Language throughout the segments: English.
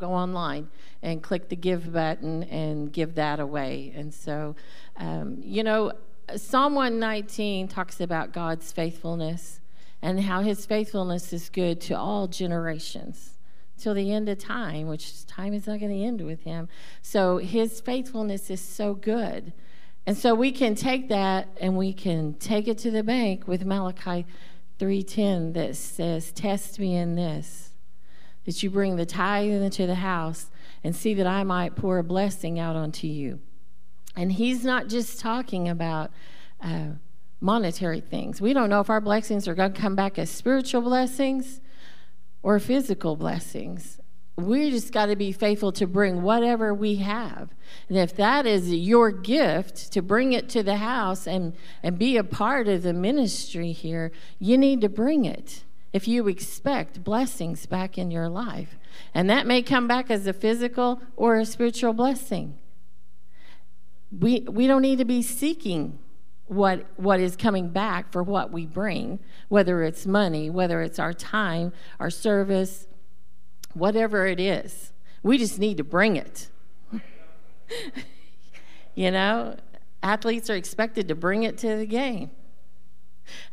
go online and click the give button and give that away. And so, um, you know, Psalm 119 talks about God's faithfulness and how his faithfulness is good to all generations till the end of time, which time is not going to end with him. So his faithfulness is so good. And so we can take that and we can take it to the bank with Malachi 3:10 that says, "Test me in this, that you bring the tithe into the house and see that I might pour a blessing out onto you." And he's not just talking about uh, monetary things. We don't know if our blessings are going to come back as spiritual blessings or physical blessings. We just got to be faithful to bring whatever we have. And if that is your gift to bring it to the house and, and be a part of the ministry here, you need to bring it if you expect blessings back in your life. And that may come back as a physical or a spiritual blessing. We, we don't need to be seeking what what is coming back for what we bring, whether it's money, whether it's our time, our service, whatever it is. We just need to bring it. you know, athletes are expected to bring it to the game.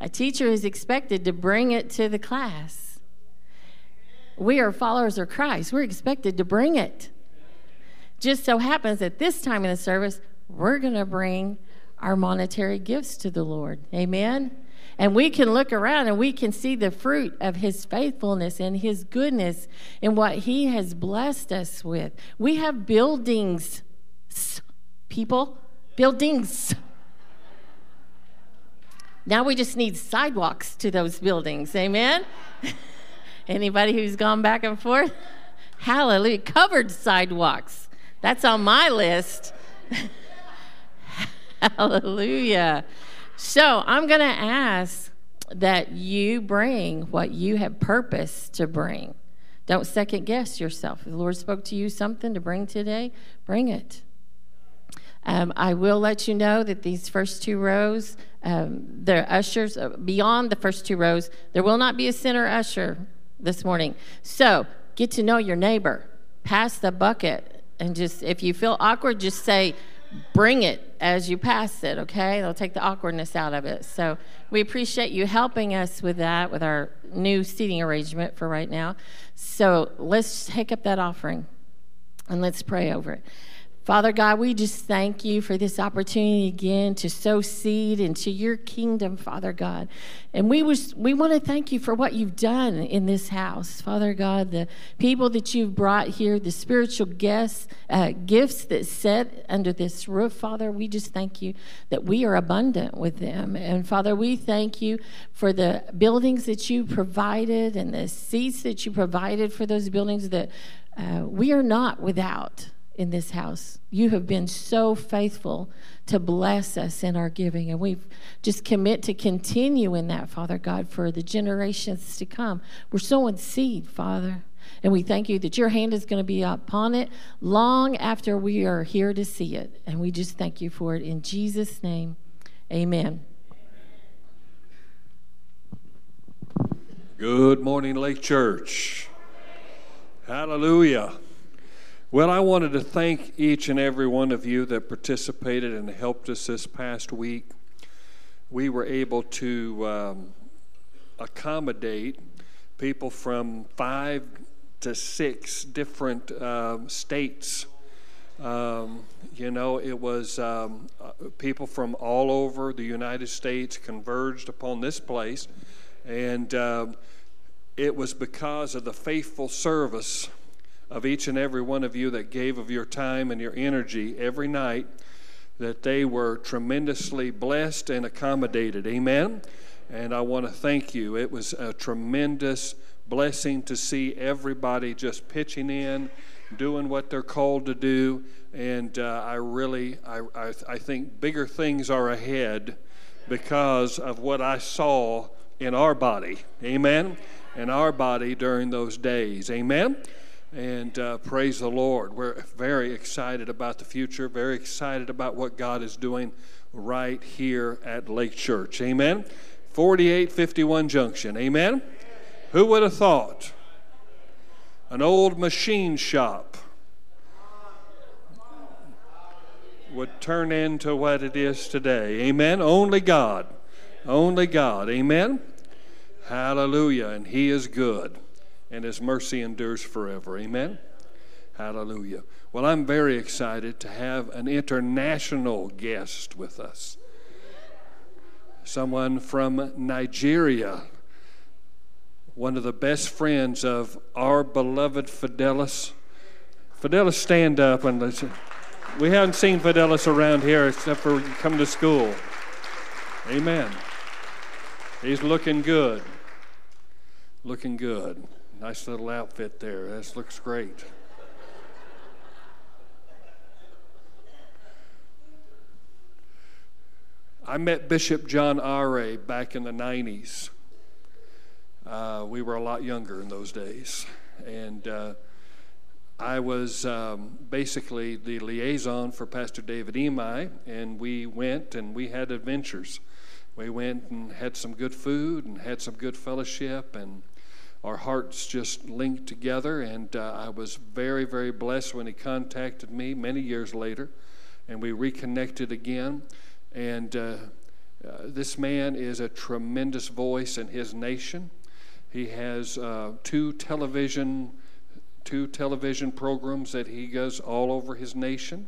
A teacher is expected to bring it to the class. We are followers of Christ. We're expected to bring it. Just so happens that this time in the service, we're going to bring our monetary gifts to the Lord. Amen. And we can look around and we can see the fruit of his faithfulness and his goodness and what he has blessed us with. We have buildings, people, buildings. Now we just need sidewalks to those buildings. Amen. Anybody who's gone back and forth? Hallelujah. Covered sidewalks. That's on my list. Hallelujah. So I'm going to ask that you bring what you have purpose to bring. Don't second guess yourself. If the Lord spoke to you something to bring today, bring it. Um, I will let you know that these first two rows, um, the ushers, uh, beyond the first two rows, there will not be a center usher this morning. So get to know your neighbor. Pass the bucket. And just, if you feel awkward, just say, bring it as you pass it, okay? They'll take the awkwardness out of it. So we appreciate you helping us with that, with our new seating arrangement for right now. So let's take up that offering and let's pray over it. Father God, we just thank you for this opportunity again to sow seed into your kingdom, Father God. And we was, we want to thank you for what you've done in this house, Father God, the people that you've brought here, the spiritual guests, uh, gifts that set under this roof, Father. We just thank you that we are abundant with them. And Father, we thank you for the buildings that you provided and the seats that you provided for those buildings that uh, we are not without in this house. You have been so faithful to bless us in our giving, and we just commit to continue in that, Father God, for the generations to come. We're sowing seed, Father, and we thank you that your hand is going to be upon it long after we are here to see it. And we just thank you for it in Jesus' name. Amen. Good morning, Lake Church. Hallelujah. Well, I wanted to thank each and every one of you that participated and helped us this past week. We were able to um, accommodate people from five to six different uh, states. Um, you know, it was um, uh, people from all over the United States converged upon this place, and uh, it was because of the faithful service of each and every one of you that gave of your time and your energy every night, that they were tremendously blessed and accommodated. Amen. And I want to thank you. It was a tremendous blessing to see everybody just pitching in, doing what they're called to do. And uh, I really, I, I, I think bigger things are ahead because of what I saw in our body. Amen. In our body during those days. Amen and uh, praise the Lord. We're very excited about the future, very excited about what God is doing right here at Lake Church. Amen. 4851 Junction. Amen. Who would have thought? an old machine shop would turn into what it is today. Amen. Only God. Only God. Amen. Hallelujah. And He is good, and His mercy endures forever. Amen. Hallelujah. Well, I'm very excited to have an international guest with us. Someone from Nigeria, one of the best friends of our beloved Fidelis. Fidelis, stand up and listen. We haven't seen Fidelis around here except for come to school. Amen. He's looking good. Looking good. Nice little outfit there. This looks great. I met Bishop John Ahre back in the 90s. Uh, we were a lot younger in those days. And uh, I was um, basically the liaison for Pastor David Emi, and we went and we had adventures. We went and had some good food and had some good fellowship, and our hearts just linked together. And uh, I was very, very blessed when he contacted me many years later, and we reconnected again. And uh, uh, this man is a tremendous voice in his nation. He has uh, two television two television programs that he does all over his nation,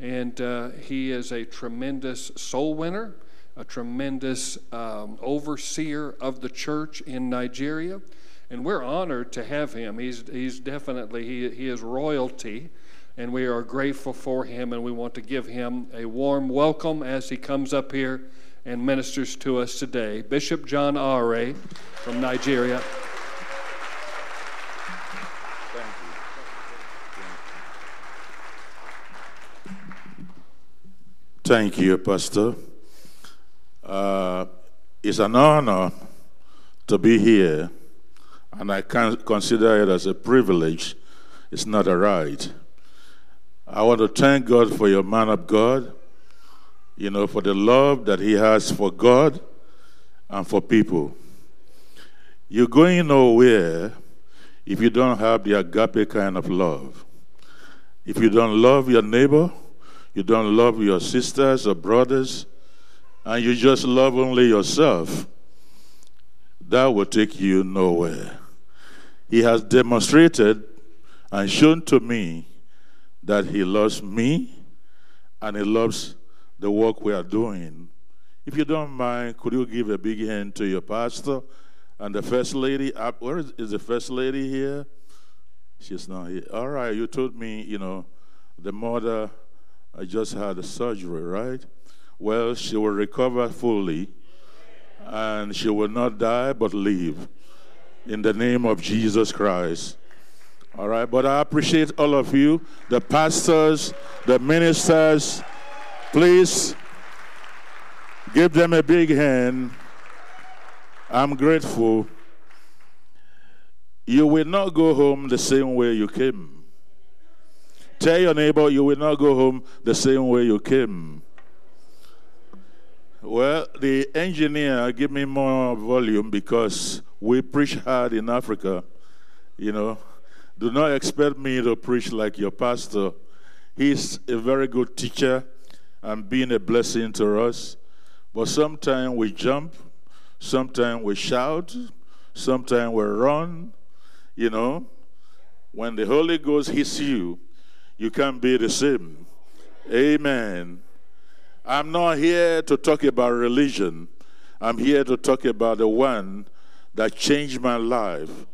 and uh, he is a tremendous soul winner, a tremendous um, overseer of the church in Nigeria, and we're honored to have him. He's he's definitely he he is royalty and we are grateful for him, and we want to give him a warm welcome as he comes up here and ministers to us today. Bishop John Ahre from Nigeria. Thank you, Thank you, Pastor. Uh, it's an honor to be here, and I can consider it as a privilege. It's not a right. I want to thank God for your man of God, you know, for the love that he has for God and for people. You're going nowhere if you don't have the agape kind of love. If you don't love your neighbor, you don't love your sisters or brothers, and you just love only yourself, that will take you nowhere. He has demonstrated and shown to me that He loves me and He loves the work we are doing. If you don't mind, could you give a big hand to your pastor and the first lady? Where is, is the first lady here? She's not here. All right, you told me, you know, the mother I just had a surgery, right? Well, she will recover fully and she will not die but live in the name of Jesus Christ. All right, but I appreciate all of you, the pastors, the ministers. Please give them a big hand. I'm grateful. You will not go home the same way you came. Tell your neighbor you will not go home the same way you came. Well, the engineer give me more volume because we preach hard in Africa, you know. Do not expect me to preach like your pastor. He's a very good teacher and being a blessing to us. But sometimes we jump, sometimes we shout, sometimes we run. You know, when the Holy Ghost hits you, you can't be the same. Amen. I'm not here to talk about religion. I'm here to talk about the one that changed my life,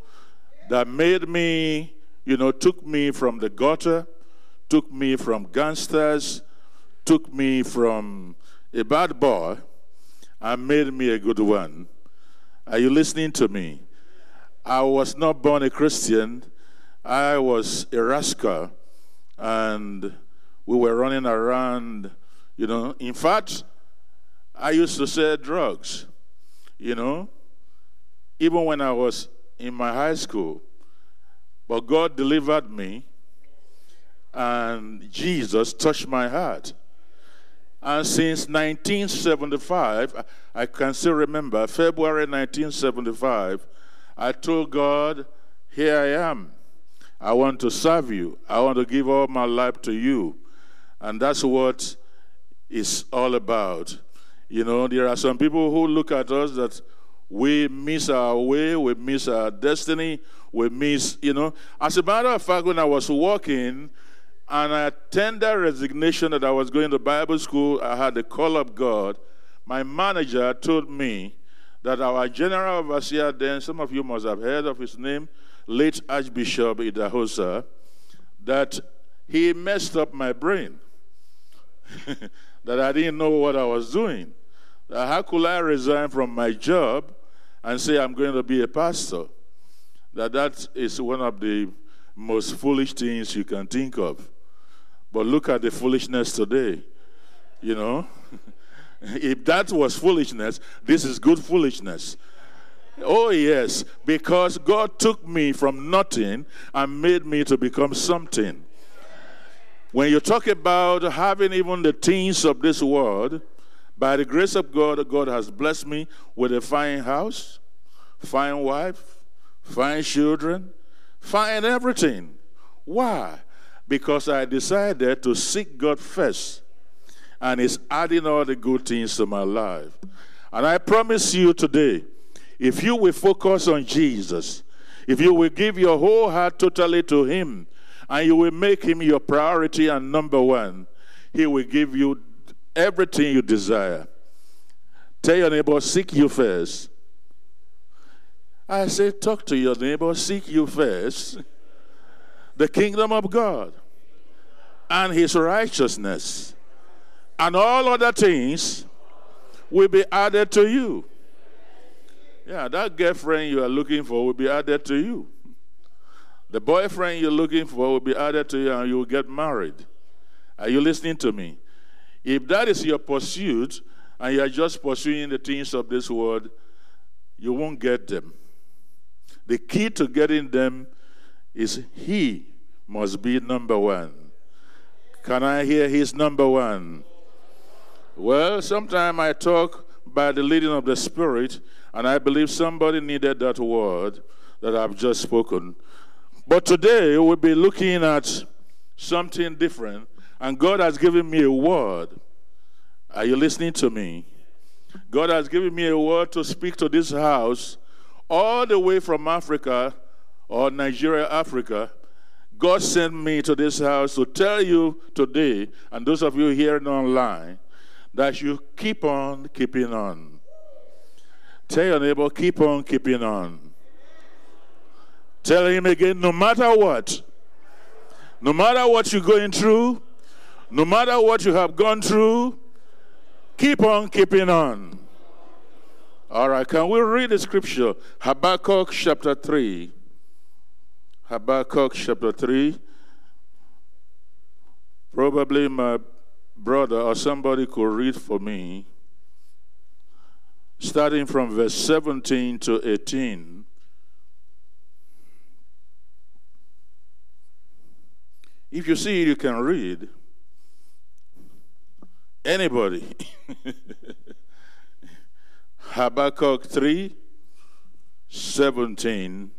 that made me you know, took me from the gutter, took me from gangsters, took me from a bad boy, and made me a good one. Are you listening to me? I was not born a Christian. I was a rascal, and we were running around, you know. In fact, I used to sell drugs, you know, even when I was in my high school. But God delivered me, and Jesus touched my heart. And since 1975, I can still remember, February 1975, I told God, Here I am. I want to serve you. I want to give all my life to you. And that's what it's all about. You know, there are some people who look at us that we miss our way, we miss our destiny, we miss, you know. As a matter of fact, when I was walking and I tendered resignation that I was going to Bible school, I had the call of God. My manager told me that our general overseer then, some of you must have heard of his name, late Archbishop Idahosa, that he messed up my brain. that I didn't know what I was doing. how could I resign from my job and say I'm going to be a pastor? That that is one of the most foolish things you can think of. But look at the foolishness today. You know? if that was foolishness, this is good foolishness. Oh, yes, because God took me from nothing and made me to become something. When you talk about having even the things of this world, by the grace of God, God has blessed me with a fine house, fine wife, fine children, fine everything. Why? Because I decided to seek God first, and He's adding all the good things to my life. And I promise you today, if you will focus on Jesus, if you will give your whole heart totally to Him, and you will make Him your priority and number one, He will give you everything you desire. Tell your neighbor, seek you first. I say, talk to your neighbor, seek you first the kingdom of God and his righteousness, and all other things will be added to you. Yeah, that girlfriend you are looking for will be added to you. The boyfriend you're looking for will be added to you and you will get married. Are you listening to me? If that is your pursuit and you are just pursuing the things of this world, you won't get them. The key to getting them is He must be number one. Can I hear His number one? Well, sometimes I talk by the leading of the Spirit, and I believe somebody needed that word that I've just spoken but today we'll be looking at something different, and God has given me a word. Are you listening to me? God has given me a word to speak to this house all the way from Africa or Nigeria, Africa. God sent me to this house to tell you today, and those of you hearing online, that you keep on keeping on. Tell your neighbor, keep on keeping on. Tell him again no matter what, no matter what you're going through, no matter what you have gone through, keep on keeping on. All right, can we read the scripture? Habakkuk chapter 3. Habakkuk chapter 3. Probably my brother or somebody could read for me, starting from verse 17 to 18. If you see it, you can read. Anybody. Habakkuk 3 17.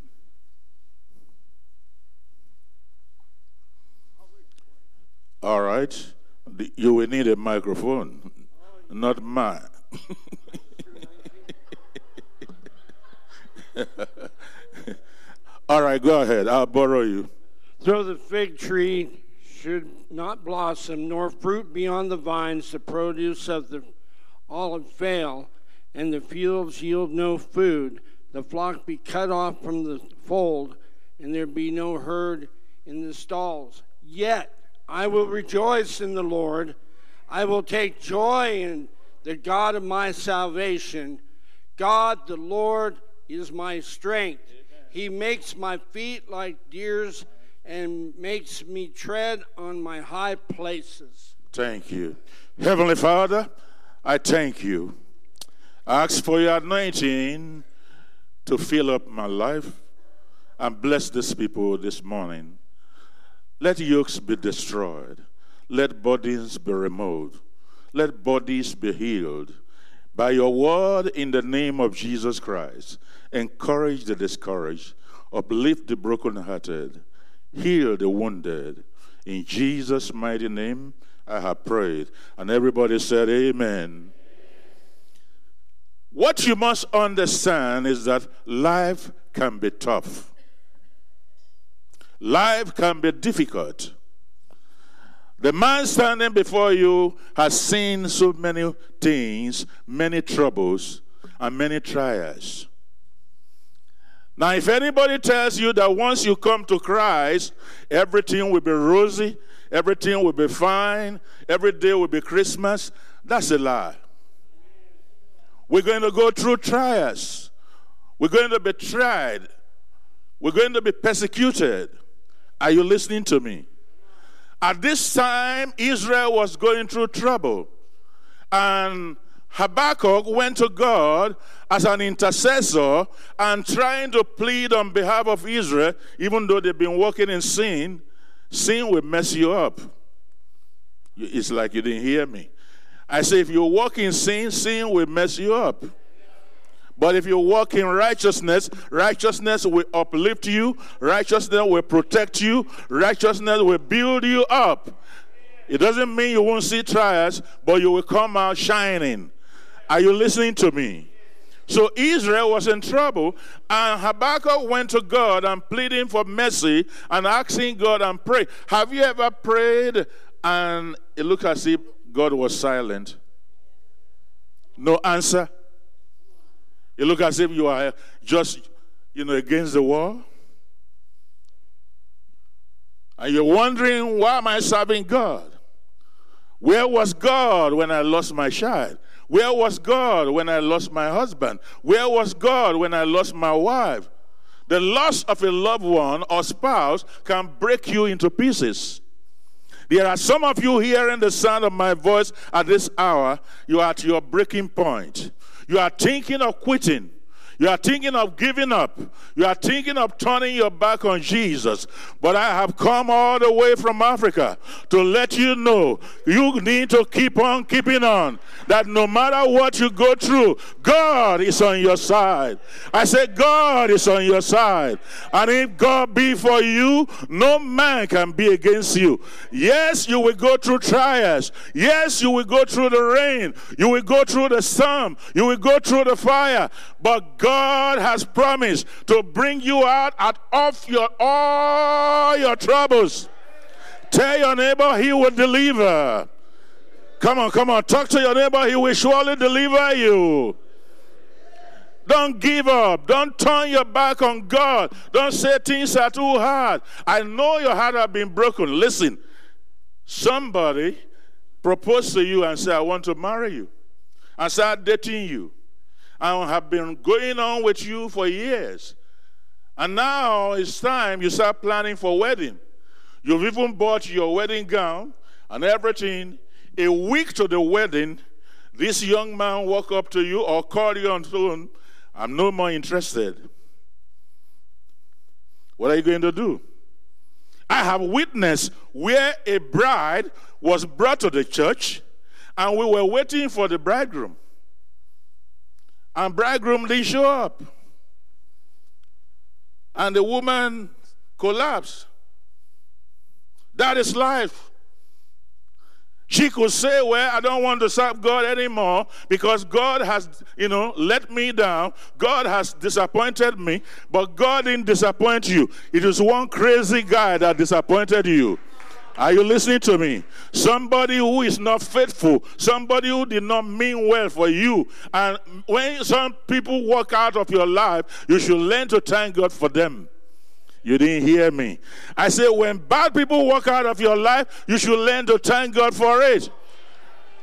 All right. You will need a microphone, not mine. All right, go ahead. I'll borrow you. Though the fig tree should not blossom, nor fruit beyond the vines, the produce of the olive fail, and the fields yield no food, the flock be cut off from the fold, and there be no herd in the stalls. Yet I will rejoice in the Lord. I will take joy in the God of my salvation. God the Lord is my strength. He makes my feet like deer's and makes me tread on my high places. Thank you. Heavenly Father, I thank you. I ask for your anointing to fill up my life and bless these people this morning. Let yokes be destroyed. Let bodies be removed. Let bodies be healed. By your word in the name of Jesus Christ, encourage the discouraged, uplift the brokenhearted, heal the wounded. In Jesus' mighty name, I have prayed. And everybody said, Amen. What you must understand is that life can be tough. Life can be difficult. The man standing before you has seen so many things, many troubles, and many trials. Now, if anybody tells you that once you come to Christ, everything will be rosy, everything will be fine, every day will be Christmas, that's a lie. We're going to go through trials. We're going to be tried. We're going to be persecuted. Are you listening to me? At this time, Israel was going through trouble. And Habakkuk went to God as an intercessor and trying to plead on behalf of Israel, even though they've been walking in sin. Sin will mess you up. It's like you didn't hear me. I say, if you walk in sin, sin will mess you up. But if you walk in righteousness, righteousness will uplift you, righteousness will protect you, righteousness will build you up. It doesn't mean you won't see trials, but you will come out shining. Are you listening to me? So Israel was in trouble, and Habakkuk went to God and pleading for mercy and asking God and pray. Have you ever prayed and it looked as if God was silent? No answer. It looked as if you are just, you know, against the wall. And you're wondering, why am I serving God? Where was God when I lost my child? Where was God when I lost my husband? Where was God when I lost my wife? The loss of a loved one or spouse can break you into pieces. There are some of you hearing the sound of my voice at this hour. You are at your breaking point. You are thinking of quitting. You are thinking of giving up. You are thinking of turning your back on Jesus. But I have come all the way from Africa to let you know you need to keep on keeping on. That no matter what you go through, God is on your side. I said, God is on your side. And if God be for you, no man can be against you. Yes, you will go through trials. Yes, you will go through the rain. You will go through the storm. You will go through the fire. But God God has promised to bring you out, out of your all your troubles. Tell your neighbor he will deliver. Come on, come on. Talk to your neighbor. He will surely deliver you. Don't give up. Don't turn your back on God. Don't say things are too hard. I know your heart has been broken. Listen, somebody proposed to you and said, I want to marry you. and start dating you and have been going on with you for years. And now it's time you start planning for wedding. You've even bought your wedding gown and everything. A week to the wedding, this young man walk up to you or call you on phone. I'm no more interested. What are you going to do? I have witnessed where a bride was brought to the church and we were waiting for the bridegroom and bridegroom didn't show up. And the woman collapsed. That is life. She could say, Well, I don't want to serve God anymore because God has, you know, let me down. God has disappointed me, but God didn't disappoint you. It is one crazy guy that disappointed you. Are you listening to me? Somebody who is not faithful, somebody who did not mean well for you. And when some people walk out of your life, you should learn to thank God for them. You didn't hear me. I say, when bad people walk out of your life, you should learn to thank God for it.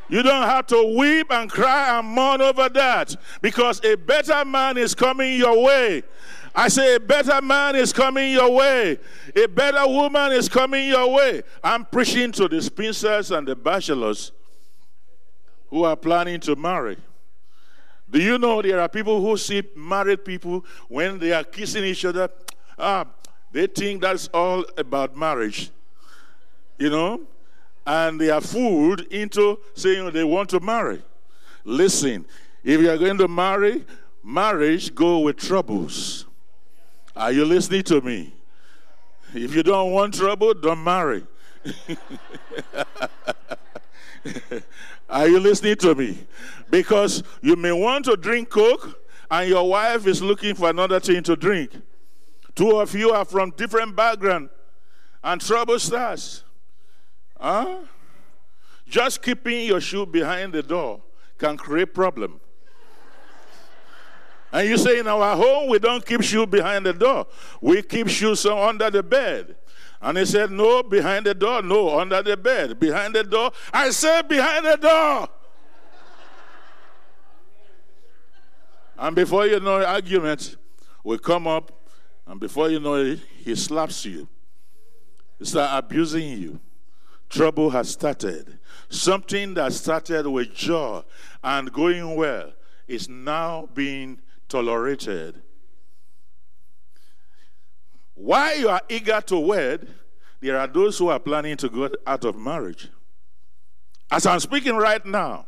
You don't have to weep and cry and mourn over that because a better man is coming your way. I say, a better man is coming your way. A better woman is coming your way. I'm preaching to the spinsters and the bachelors who are planning to marry. Do you know there are people who see married people when they are kissing each other? Ah, they think that's all about marriage. You know? And they are fooled into saying they want to marry. Listen, if you are going to marry, marriage go with troubles. Are you listening to me? If you don't want trouble, don't marry. Are you listening to me? Because you may want to drink Coke and your wife is looking for another thing to drink. Two of you are from different background and trouble starts. Huh? Just keeping your shoe behind the door can create problem. And you say in our home we don't keep shoe behind the door. We keep shoes under the bed. And he said, No, behind the door, no, under the bed. Behind the door. I said behind the door. and before you know it, argument will come up, and before you know it, he slaps you. He start abusing you. Trouble has started. Something that started with joy and going well is now being tolerated. While you are eager to wed, there are those who are planning to go out of marriage. As I'm speaking right now,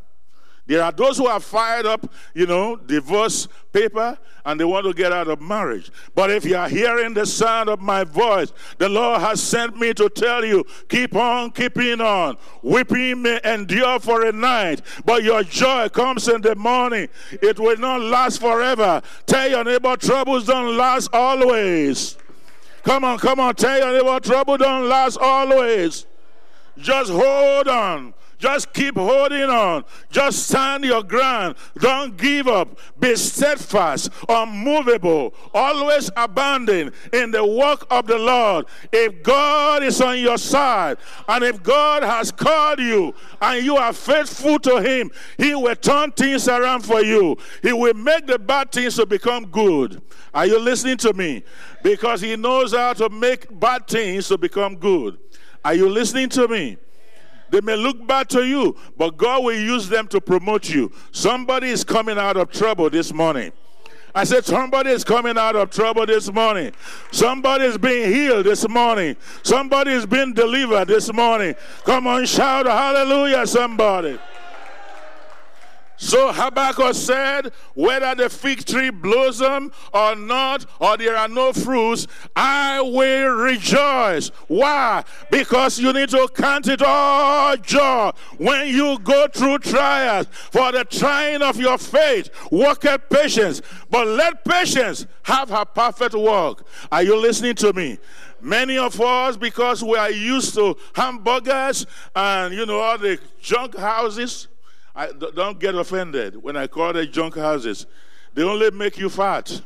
there are those who are fired up, you know, divorce paper, and they want to get out of marriage. But if you are hearing the sound of my voice, the Lord has sent me to tell you, keep on keeping on. Weeping may endure for a night, but your joy comes in the morning. It will not last forever. Tell your neighbor, troubles don't last always. Come on, come on, tell your neighbor, trouble don't last always. Just hold on. Just keep holding on. Just stand your ground. Don't give up. Be steadfast, unmovable, always abounding in the work of the Lord. If God is on your side and if God has called you and you are faithful to Him, He will turn things around for you. He will make the bad things to become good. Are you listening to me? Because He knows how to make bad things to become good. Are you listening to me? They may look bad to you, but God will use them to promote you. Somebody is coming out of trouble this morning. I said, somebody is coming out of trouble this morning. Somebody is being healed this morning. Somebody is being delivered this morning. Come on, shout hallelujah, somebody. So Habakkuk said, Whether the fig tree blossom or not, or there are no fruits, I will rejoice. Why? Because you need to count it all joy when you go through trials. For the trying of your faith, work at patience. But let patience have her perfect work. Are you listening to me? Many of us, because we are used to hamburgers and you know all the junk houses I, don't get offended when I call them junk houses. They only make you fat.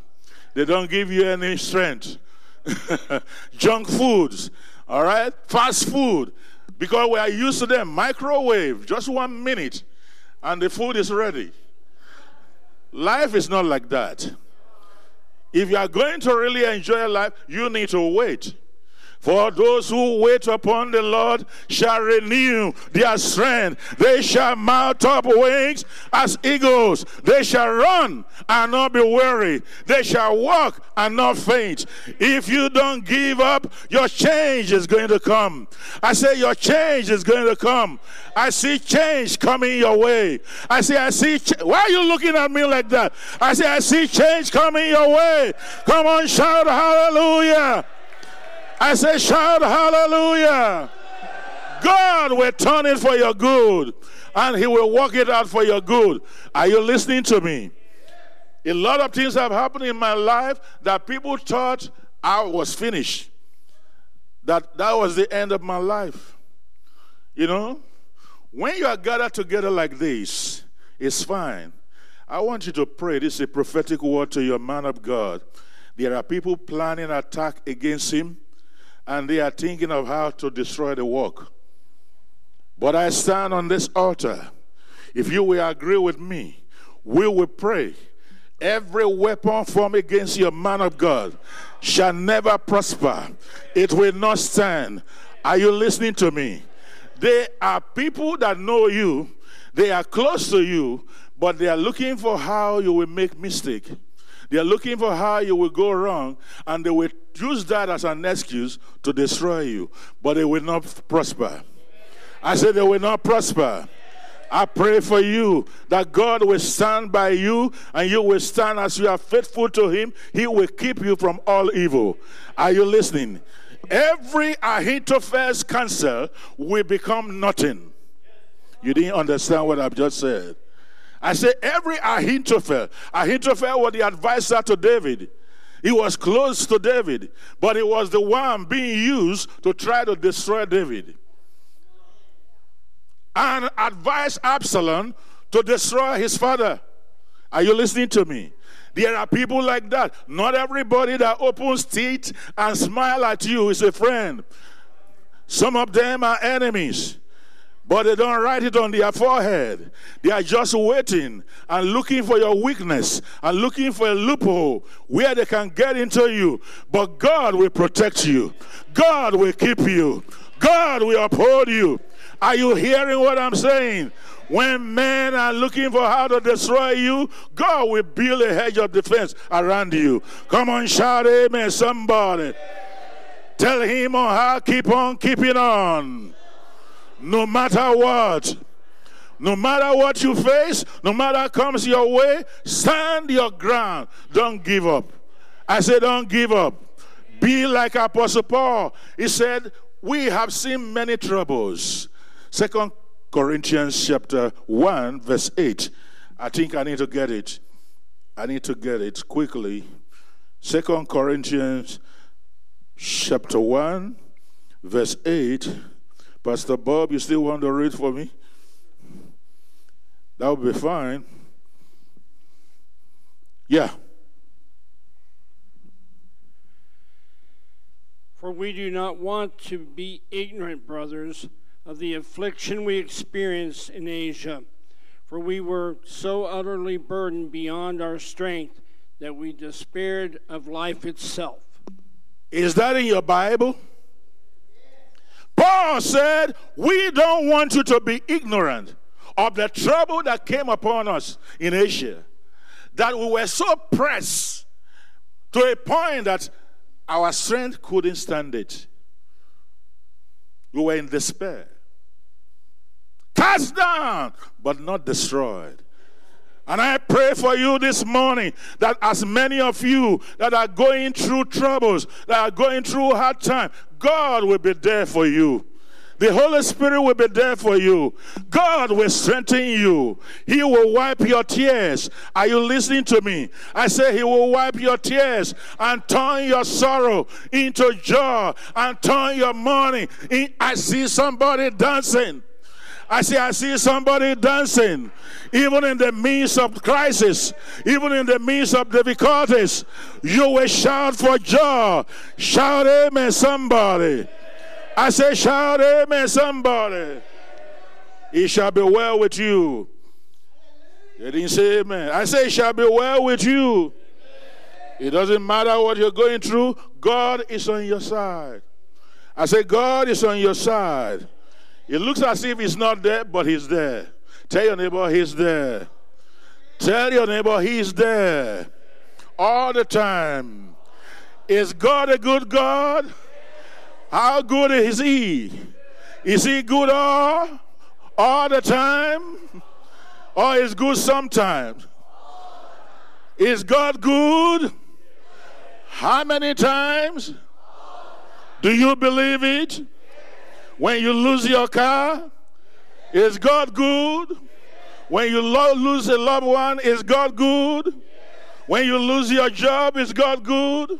They don't give you any strength. junk foods, all right? Fast food. Because we are used to them. Microwave, just one minute, and the food is ready. Life is not like that. If you are going to really enjoy life, you need to wait. For those who wait upon the Lord shall renew their strength. They shall mount up wings as eagles. They shall run and not be weary. They shall walk and not faint. If you don't give up, your change is going to come. I say your change is going to come. I see change coming your way. I say, I see. Ch- Why are you looking at me like that? I say, I see change coming your way. Come on, shout hallelujah. I say, shout hallelujah. God will turn it for your good and He will work it out for your good. Are you listening to me? A lot of things have happened in my life that people thought I was finished. That that was the end of my life. You know, when you are gathered together like this, it's fine. I want you to pray. This is a prophetic word to your man of God. There are people planning attack against him and they are thinking of how to destroy the work. But I stand on this altar. If you will agree with me, we will pray. Every weapon formed against your man of God shall never prosper, it will not stand. Are you listening to me? There are people that know you, they are close to you, but they are looking for how you will make mistake. They are looking for how you will go wrong, and they will use that as an excuse to destroy you, but they will not prosper. I said they will not prosper. I pray for you that God will stand by you and you will stand as you are faithful to Him. He will keep you from all evil. Are you listening? every Ahithophel's counsel will become nothing. You didn't understand what I've just said. I say every Ahithophel. Ahithophel was the advisor to David. He was close to David, but he was the one being used to try to destroy David. And advised Absalom to destroy his father. Are you listening to me? There are people like that. Not everybody that opens teeth and smile at you is a friend. Some of them are enemies. But they don't write it on their forehead. They are just waiting and looking for your weakness and looking for a loophole where they can get into you. But God will protect you, God will keep you, God will uphold you. Are you hearing what I'm saying? When men are looking for how to destroy you, God will build a hedge of defense around you. Come on, shout amen, somebody. Tell him on how, keep on keeping on no matter what. No matter what you face, no matter comes your way, stand your ground. Don't give up. I said, don't give up. Be like Apostle Paul. He said, We have seen many troubles. Second Corinthians chapter 1, verse 8. I think I need to get it. I need to get it quickly. Second Corinthians chapter 1, verse 8. Pastor Bob, you still want to read for me? That would be fine. Yeah. For we do not want to be ignorant, brothers, of the affliction we experienced in Asia. For we were so utterly burdened beyond our strength that we despaired of life itself. Is that in your Bible? Said, We don't want you to be ignorant of the trouble that came upon us in Asia, that we were so pressed to a point that our strength couldn't stand it. We were in despair. Cast down, but not destroyed. And I pray for you this morning that as many of you that are going through troubles, that are going through hard time, God will be there for you. The Holy Spirit will be there for you. God will strengthen you. He will wipe your tears. Are you listening to me? I say He will wipe your tears and turn your sorrow into joy and turn your mourning. In, I see somebody dancing. I see, I see somebody dancing, even in the midst of crisis, even in the midst of difficulties. You will shout for joy. Shout, Amen, somebody. I say, shout, Amen, somebody. It shall be well with you. They didn't say Amen. I say, it shall be well with you. It doesn't matter what you're going through, God is on your side. I say, God is on your side. It looks as if he's not there, but he's there. Tell your neighbor he's there. Tell your neighbor he's there all the time. Is God a good God? How good is he? Is he good all, all the time? Or is good sometimes? Is God good? How many times? Do you believe it? When you lose your car, is God good? When you lo- lose a loved one, is God good? When you lose your job, is God good?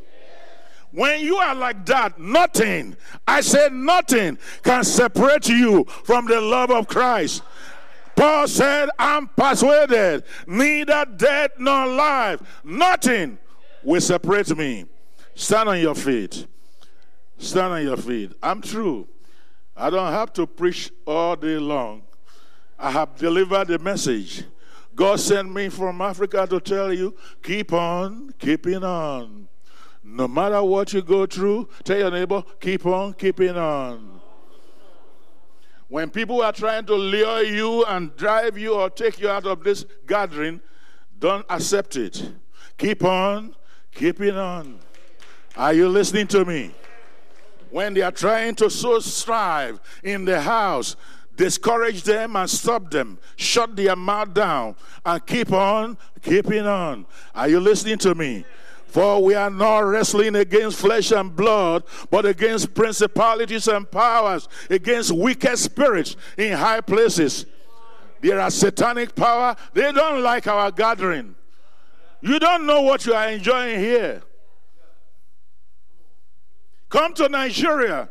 When you are like that, nothing, I said nothing, can separate you from the love of Christ. Paul said, I'm persuaded neither death nor life, nothing will separate me. Stand on your feet. Stand on your feet. I'm true. I don't have to preach all day long. I have delivered the message. God sent me from Africa to tell you keep on keeping on. No matter what you go through, tell your neighbor, keep on keeping on. When people are trying to lure you and drive you or take you out of this gathering, don't accept it. Keep on keeping on. Are you listening to me? When they are trying to sow strife in the house, discourage them and stop them. Shut their mouth down and keep on keeping on. Are you listening to me? For we are not wrestling against flesh and blood, but against principalities and powers, against wicked spirits in high places. There are satanic power. They don't like our gathering. You don't know what you are enjoying here. Come to Nigeria.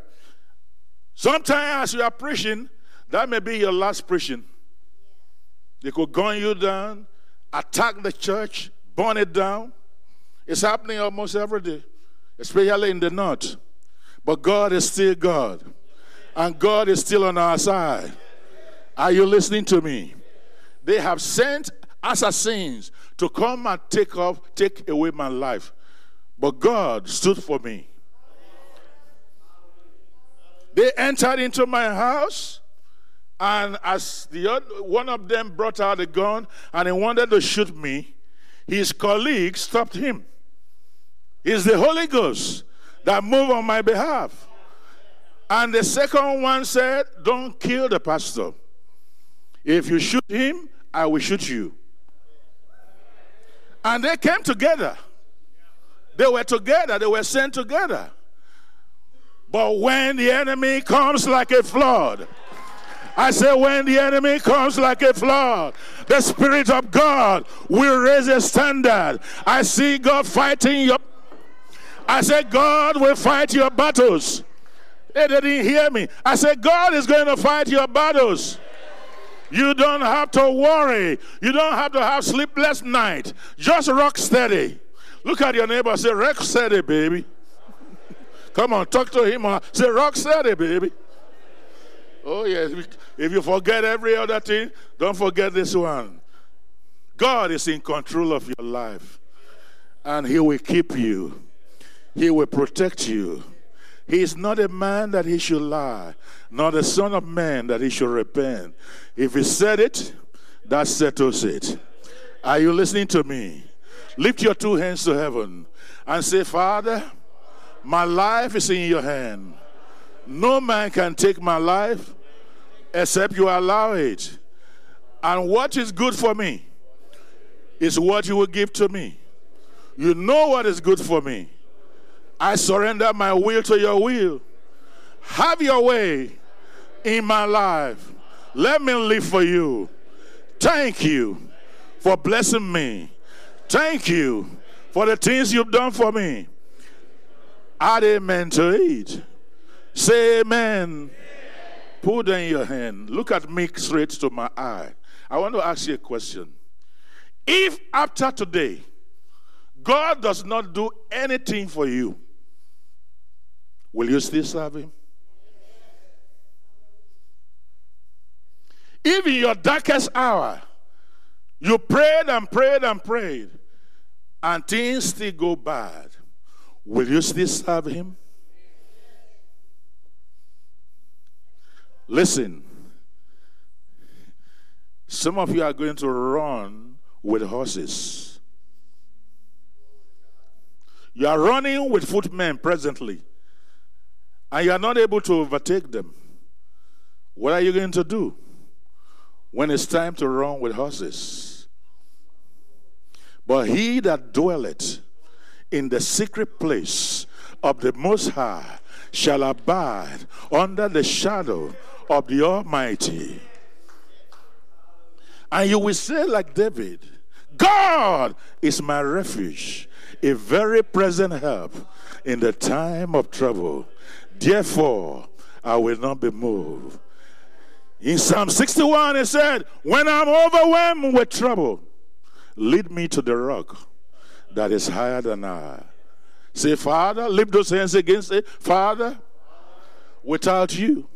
Sometimes as you are preaching, that may be your last preaching. They could gun you down, attack the church, burn it down. It's happening almost every day, especially in the north. But God is still God, and God is still on our side. Are you listening to me? They have sent assassins to come and take off, take away my life. But God stood for me. They entered into my house, and as the other, one of them brought out a gun and he wanted to shoot me, his colleague stopped him. It's the Holy Ghost that moved on my behalf. And the second one said, Don't kill the pastor. If you shoot him, I will shoot you. And they came together. They were together, they were sent together. But when the enemy comes like a flood, I say, when the enemy comes like a flood, the Spirit of God will raise a standard. I see God fighting your. I said, God will fight your battles. They didn't hear me. I said, God is going to fight your battles. You don't have to worry. You don't have to have sleepless night. Just rock steady. Look at your neighbor. Say, rock steady, baby. Come on, talk to him. Say, rock steady, baby. Oh, yes. If you forget every other thing, don't forget this one. God is in control of your life, and He will keep you, He will protect you. He is not a man that he should lie, nor the son of man that he should repent. If he said it, that settles it. Are you listening to me? Lift your two hands to heaven and say, Father, my life is in your hand. No man can take my life except you allow it. And what is good for me is what you will give to me. You know what is good for me. I surrender my will to your will. Have your way in my life. Let me live for you. Thank you for blessing me. Thank you for the things you've done for me. Add amen to it. Say amen. amen. Put in your hand. Look at me straight to my eye. I want to ask you a question. If after today, God does not do anything for you, Will you still serve him? If in your darkest hour you prayed and prayed and prayed and things still go bad, will you still serve him? Listen, some of you are going to run with horses. You are running with footmen presently and you are not able to overtake them, what are you going to do when it's time to run with horses? But he that dwelleth in the secret place of the Most High shall abide under the shadow of the Almighty. And you will say, like David, God is my refuge, a very present help in the time of trouble. Therefore, I will not be moved. In Psalm 61, it said, When I'm overwhelmed with trouble, lead me to the rock that is higher than I. Say, Father, lift those hands against it. Father, without you,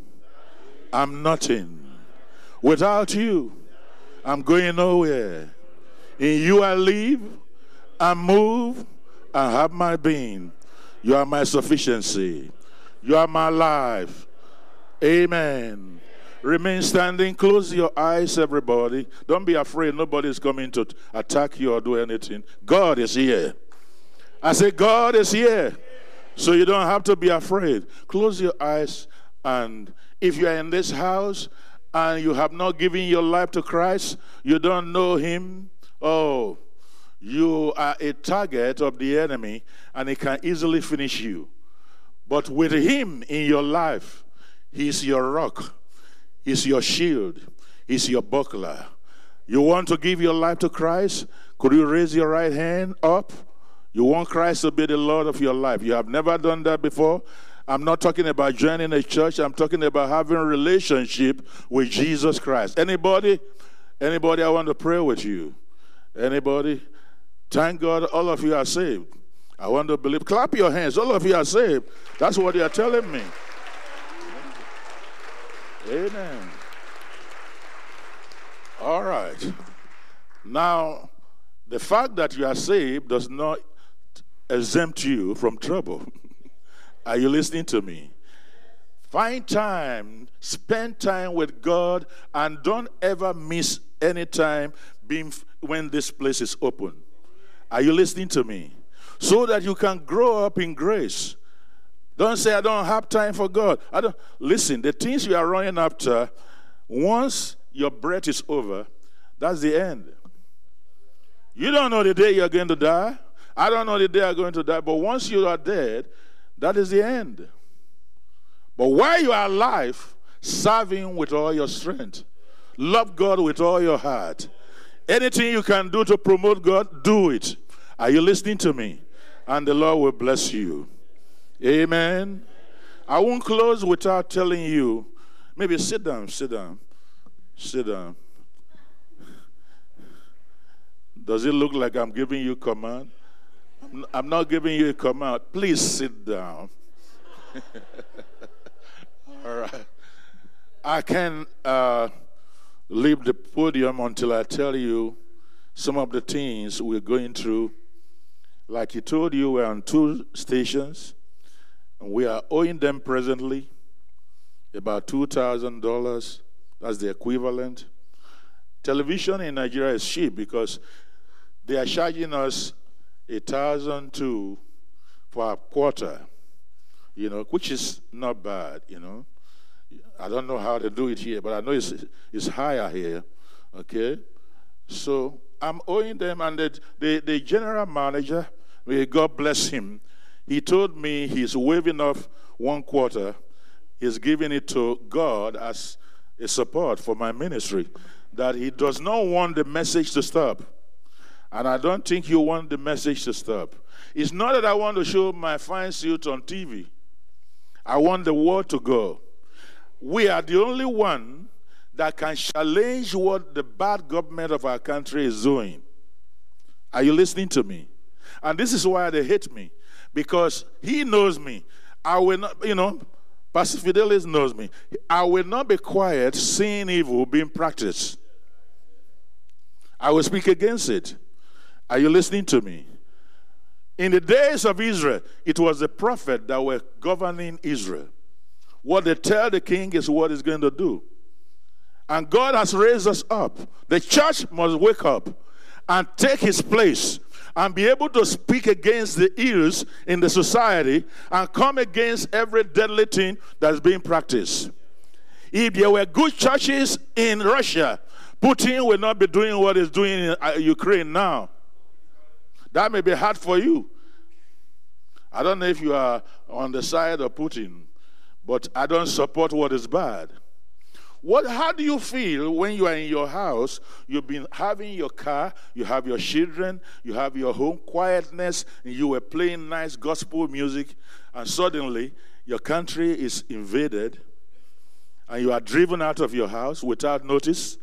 I'm nothing. Without you, I'm going nowhere. In you I live, I move, I have my being. You are my sufficiency. You are my life. Amen. Remain standing. Close your eyes, everybody. Don't be afraid. Nobody's coming to attack you or do anything. God is here. I say, God is here. So you don't have to be afraid. Close your eyes. And if you are in this house and you have not given your life to Christ, you don't know Him, oh, you are a target of the enemy and he can easily finish you. But with him in your life, he's your rock, he's your shield, he's your buckler. You want to give your life to Christ? Could you raise your right hand up? You want Christ to be the Lord of your life. You have never done that before. I'm not talking about joining a church. I'm talking about having a relationship with Jesus Christ. Anybody? Anybody I want to pray with you? Anybody? Thank God all of you are saved. I want to believe. Clap your hands. All of you are saved. That's what you are telling me. Amen. All right. Now, the fact that you are saved does not exempt you from trouble. are you listening to me? Find time, spend time with God, and don't ever miss any time being when this place is open. Are you listening to me? So that you can grow up in grace. Don't say I don't have time for God. I don't listen, the things you are running after, once your breath is over, that's the end. You don't know the day you're going to die. I don't know the day I'm going to die. But once you are dead, that is the end. But while you are alive, serve Him with all your strength. Love God with all your heart. Anything you can do to promote God, do it. Are you listening to me? And the Lord will bless you. Amen. I won't close without telling you. Maybe sit down, sit down, sit down. Does it look like I'm giving you command? I'm not giving you a command. Please sit down. All right. I can uh, leave the podium until I tell you some of the things we're going through. Like he told you, we're on two stations, and we are owing them presently about $2,000. That's the equivalent. Television in Nigeria is cheap because they are charging us a thousand two for a quarter, you know, which is not bad, you know. I don't know how to do it here, but I know it's, it's higher here. Okay? So I'm owing them, and the, the, the general manager, may God bless him, he told me he's waiving off one quarter, he's giving it to God as a support for my ministry, that he does not want the message to stop. And I don't think you want the message to stop. It's not that I want to show my fine suit on TV. I want the word to go we are the only one that can challenge what the bad government of our country is doing. Are you listening to me? And this is why they hate me because he knows me. I will not, you know, Pastor Fidelis knows me. I will not be quiet seeing evil being practiced. I will speak against it. Are you listening to me? In the days of Israel, it was the prophet that were governing Israel. What they tell the king is what he's going to do. And God has raised us up. The church must wake up and take his place and be able to speak against the ills in the society and come against every deadly thing that's being practiced. If there were good churches in Russia, Putin will not be doing what he's doing in uh, Ukraine now. That may be hard for you. I don't know if you are on the side of Putin but I don't support what is bad. What, how do you feel when you are in your house? You've been having your car, you have your children, you have your home quietness, and you were playing nice gospel music, and suddenly your country is invaded, and you are driven out of your house without notice.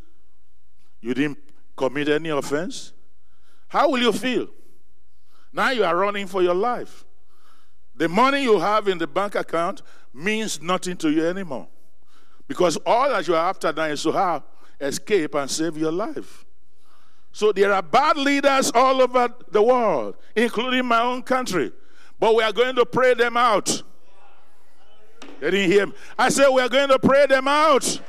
You didn't commit any offense. How will you feel? Now you are running for your life. The money you have in the bank account means nothing to you anymore. Because all that you are after now is to have escape and save your life. So there are bad leaders all over the world, including my own country. But we are going to pray them out. They didn't hear me. I said we are going to pray them out.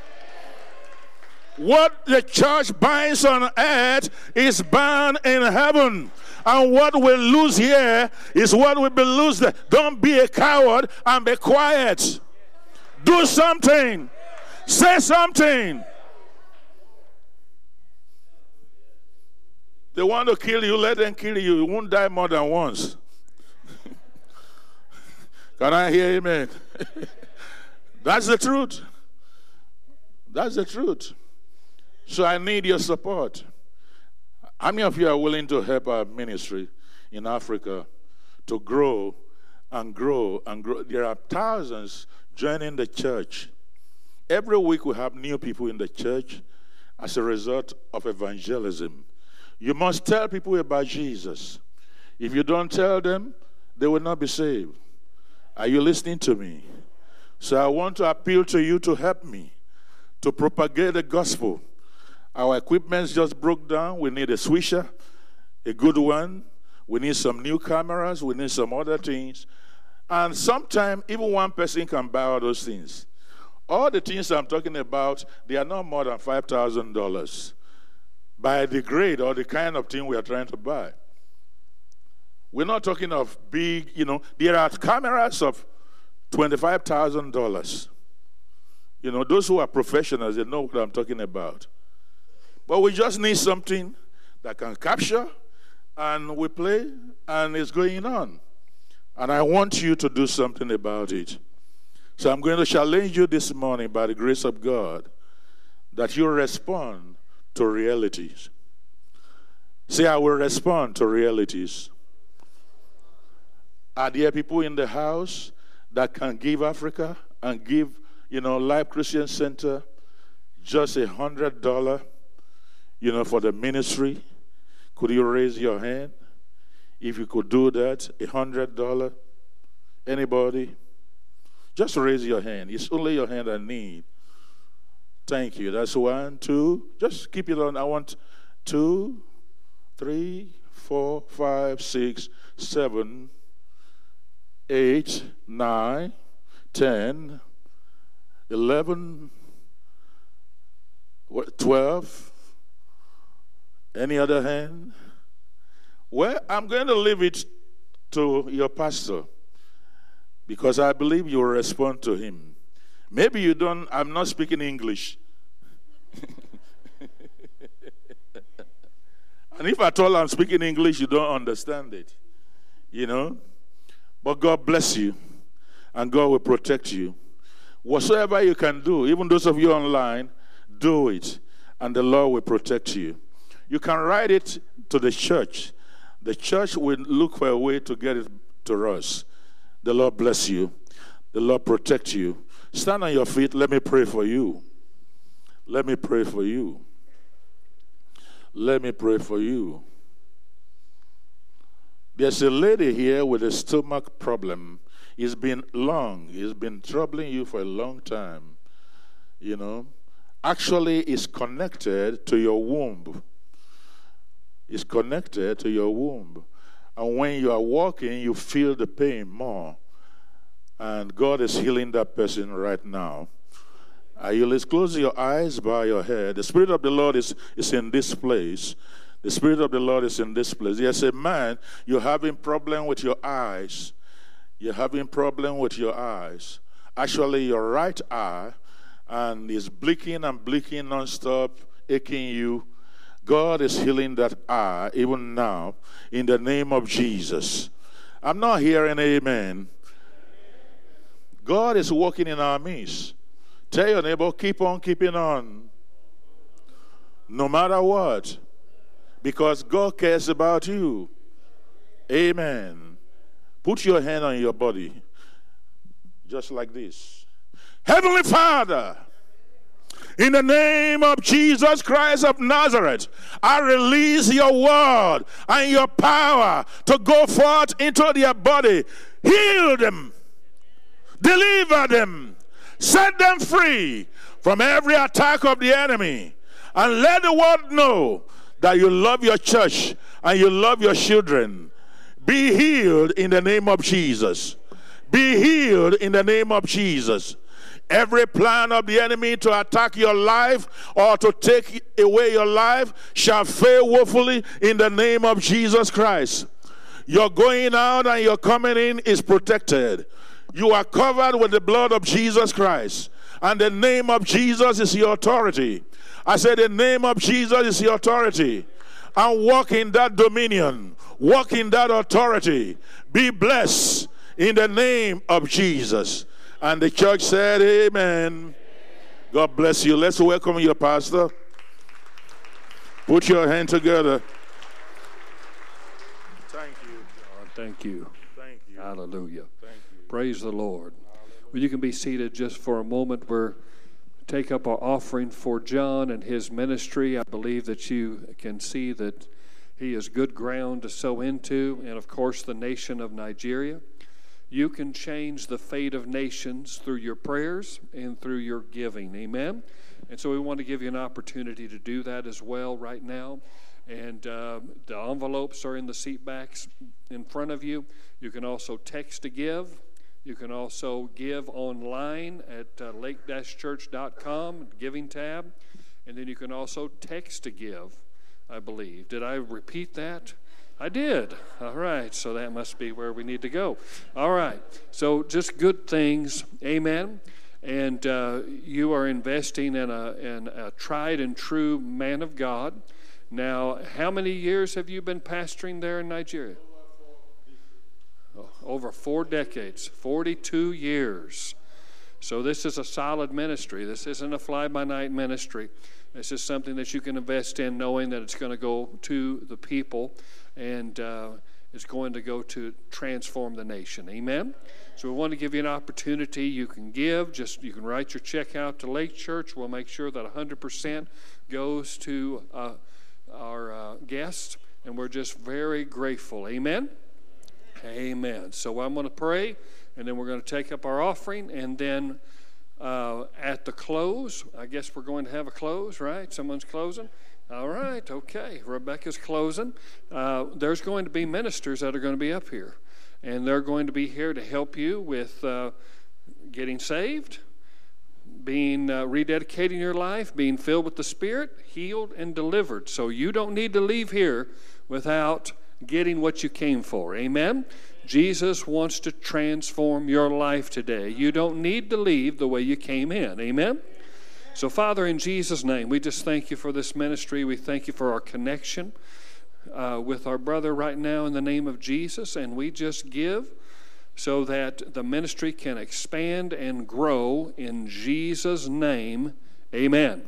What the church binds on earth is bound in heaven. And what we lose here is what we be lose there. Don't be a coward and be quiet. Do something. Say something. They want to kill you, let them kill you. You won't die more than once. Can I hear amen? That's the truth. That's the truth. So I need your support. How many of you are willing to help our ministry in Africa to grow and grow and grow? There are thousands joining the church. Every week we have new people in the church as a result of evangelism. You must tell people about Jesus. If you don't tell them, they will not be saved. Are you listening to me? So I want to appeal to you to help me to propagate the gospel. Our equipment just broke down. We need a swisher, a good one. We need some new cameras. We need some other things. And sometimes even one person can buy all those things. All the things I'm talking about, they are not more than $5,000 by the grade or the kind of thing we are trying to buy. We're not talking of big, you know, there are cameras of $25,000. You know, those who are professionals, they know what I'm talking about. But we just need something that can capture, and we play, and it's going on. And I want you to do something about it. So I'm going to challenge you this morning by the grace of God that you respond to realities. Say, I will respond to realities. Are there people in the house that can give Africa and give, you know, Life Christian Center just a hundred dollar, you know, for the ministry? Could you raise your hand? If you could do that, a hundred dollar. Anybody? Just raise your hand. It's only your hand I need. Thank you. That's one, two. Just keep it on. I want two, three, four, five, six, seven, eight, nine, ten, eleven, twelve. Any other hand? Well, I'm going to leave it to your pastor because I believe you will respond to him. Maybe you don't, I'm not speaking English. and if at all I'm speaking English, you don't understand it. You know? But God bless you, and God will protect you. Whatsoever you can do, even those of you online, do it, and the Lord will protect you. You can write it to the church. The church will look for a way to get it to us. The Lord bless you. The Lord protect you. Stand on your feet. Let me pray for you. Let me pray for you. Let me pray for you. There's a lady here with a stomach problem. It's been long. It's been troubling you for a long time. You know, actually, it's connected to your womb. It's connected to your womb. And when you are walking, you feel the pain more. And God is healing that person right now. Uh, you let's close your eyes, by your head. The Spirit of the Lord is, is in this place. The Spirit of the Lord is in this place. Yes, a man, you're having problem with your eyes. You're having problem with your eyes. Actually, your right eye and is blinking and blinking nonstop, aching you. God is healing that eye even now in the name of Jesus. I'm not hearing amen. God is working in our midst. Tell your neighbor, keep on keeping on. No matter what because God cares about you. Amen. Put your hand on your body, just like this. Heavenly Father, in the name of Jesus Christ of Nazareth, I release your word and your power to go forth into their body. Heal them, deliver them, set them free from every attack of the enemy, and let the world know that you love your church and you love your children. Be healed in the name of Jesus. Be healed in the name of Jesus. Every plan of the enemy to attack your life or to take away your life shall fail woefully in the name of Jesus Christ. Your going out and your coming in is protected. You are covered with the blood of Jesus Christ. And the name of Jesus is your authority. I said, The name of Jesus is your authority. and walk in that dominion, walk in that authority. Be blessed in the name of Jesus. And the church said, Amen. God bless you. Let's welcome your pastor. Put your hand together. Thank you, John. Thank you. Thank you. Hallelujah. Praise the Lord. Well, you can be seated just for a moment. We're take up our offering for John and his ministry. I believe that you can see that he is good ground to sow into, and of course, the nation of Nigeria. You can change the fate of nations through your prayers and through your giving. Amen. And so we want to give you an opportunity to do that as well right now. And uh, the envelopes are in the seat backs in front of you. You can also text to give. You can also give online at uh, lake-church.com, giving tab. And then you can also text to give, I believe. Did I repeat that? I did. All right. So that must be where we need to go. All right. So just good things. Amen. And uh, you are investing in a, in a tried and true man of God. Now, how many years have you been pastoring there in Nigeria? Oh, over four decades, 42 years. So, this is a solid ministry. This isn't a fly by night ministry. This is something that you can invest in knowing that it's going to go to the people and uh, it's going to go to transform the nation. Amen? So, we want to give you an opportunity. You can give, just you can write your check out to Lake Church. We'll make sure that 100% goes to uh, our uh, guests, and we're just very grateful. Amen? Amen. So I'm going to pray, and then we're going to take up our offering, and then uh, at the close, I guess we're going to have a close, right? Someone's closing. All right, okay. Rebecca's closing. Uh, there's going to be ministers that are going to be up here, and they're going to be here to help you with uh, getting saved, being uh, rededicating your life, being filled with the Spirit, healed, and delivered. So you don't need to leave here without getting what you came for. Amen? Jesus wants to transform your life today. You don't need to leave the way you came in. Amen? So, Father, in Jesus' name, we just thank you for this ministry. We thank you for our connection uh, with our brother right now in the name of Jesus. And we just give so that the ministry can expand and grow in Jesus' name. Amen.